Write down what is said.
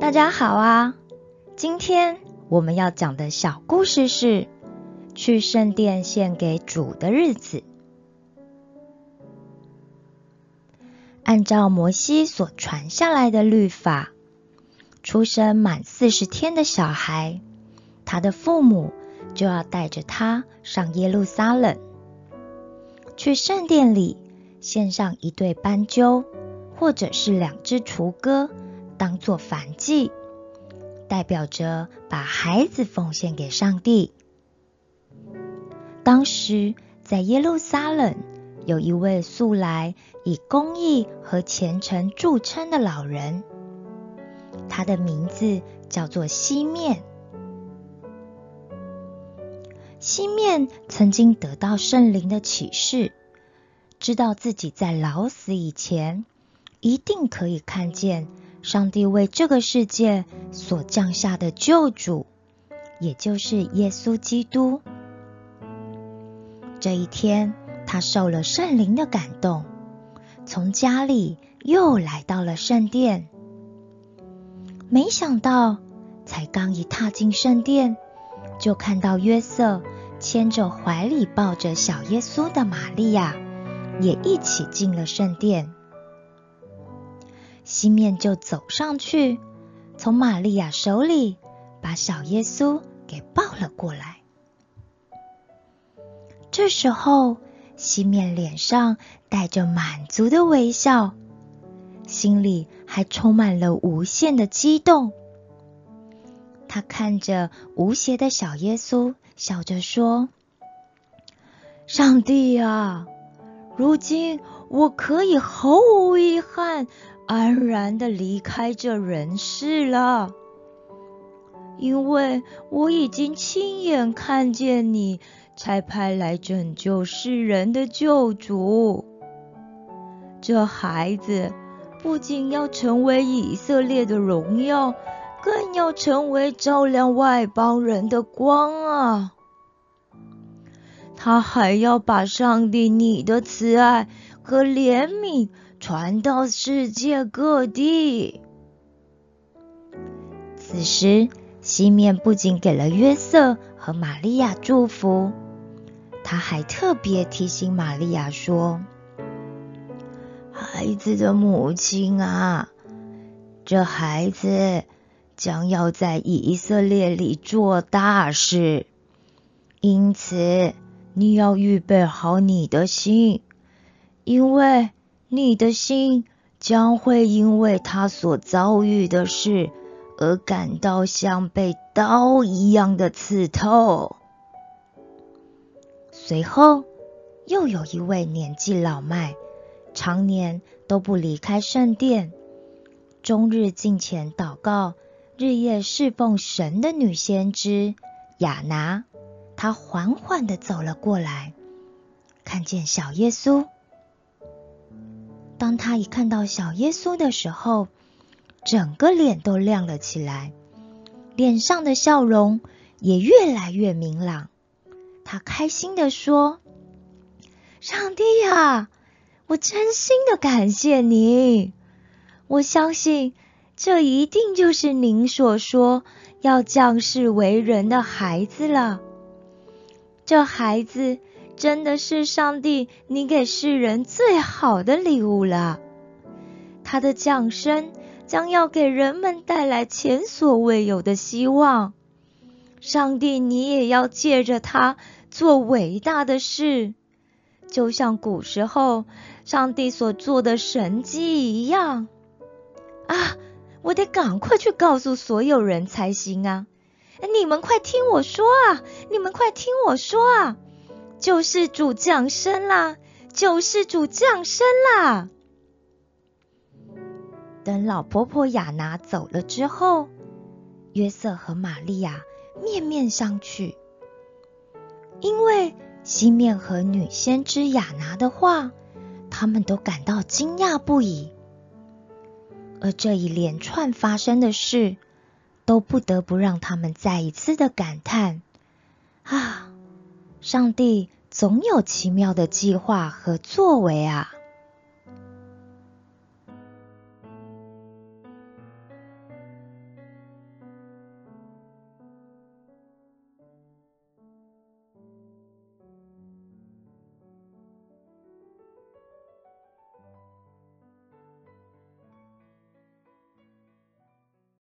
大家好啊！今天我们要讲的小故事是去圣殿献给主的日子。按照摩西所传下来的律法，出生满四十天的小孩，他的父母就要带着他上耶路撒冷，去圣殿里献上一对斑鸠，或者是两只雏鸽。当做燔祭，代表着把孩子奉献给上帝。当时在耶路撒冷，有一位素来以公义和虔诚著称的老人，他的名字叫做西面。西面曾经得到圣灵的启示，知道自己在老死以前，一定可以看见。上帝为这个世界所降下的救主，也就是耶稣基督。这一天，他受了圣灵的感动，从家里又来到了圣殿。没想到，才刚一踏进圣殿，就看到约瑟牵着怀里抱着小耶稣的玛利亚，也一起进了圣殿。西面就走上去，从玛利亚手里把小耶稣给抱了过来。这时候，西面脸上带着满足的微笑，心里还充满了无限的激动。他看着无邪的小耶稣，笑着说：“上帝啊，如今我可以毫无遗憾。”安然的离开这人世了，因为我已经亲眼看见你才派来拯救世人的救主。这孩子不仅要成为以色列的荣耀，更要成为照亮外邦人的光啊！他还要把上帝你的慈爱和怜悯。传到世界各地。此时，西面不仅给了约瑟和玛利亚祝福，他还特别提醒玛利亚说：“孩子的母亲啊，这孩子将要在以色列里做大事，因此你要预备好你的心，因为。”你的心将会因为他所遭遇的事而感到像被刀一样的刺痛。随后，又有一位年纪老迈、常年都不离开圣殿、终日敬虔祷告、日夜侍奉神的女先知雅拿，她缓缓的走了过来，看见小耶稣。当他一看到小耶稣的时候，整个脸都亮了起来，脸上的笑容也越来越明朗。他开心的说：“上帝呀，我真心的感谢你！我相信这一定就是您所说要降世为人的孩子了。这孩子。”真的是上帝，你给世人最好的礼物了。他的降生将要给人们带来前所未有的希望。上帝，你也要借着他做伟大的事，就像古时候上帝所做的神迹一样。啊，我得赶快去告诉所有人才行啊！你们快听我说啊！你们快听我说啊！救世主降生啦！救世主降生啦！等老婆婆雅拿走了之后，约瑟和玛利亚面面相觑，因为西面和女先知雅拿的话，他们都感到惊讶不已。而这一连串发生的事，都不得不让他们再一次的感叹：啊！上帝总有奇妙的计划和作为啊！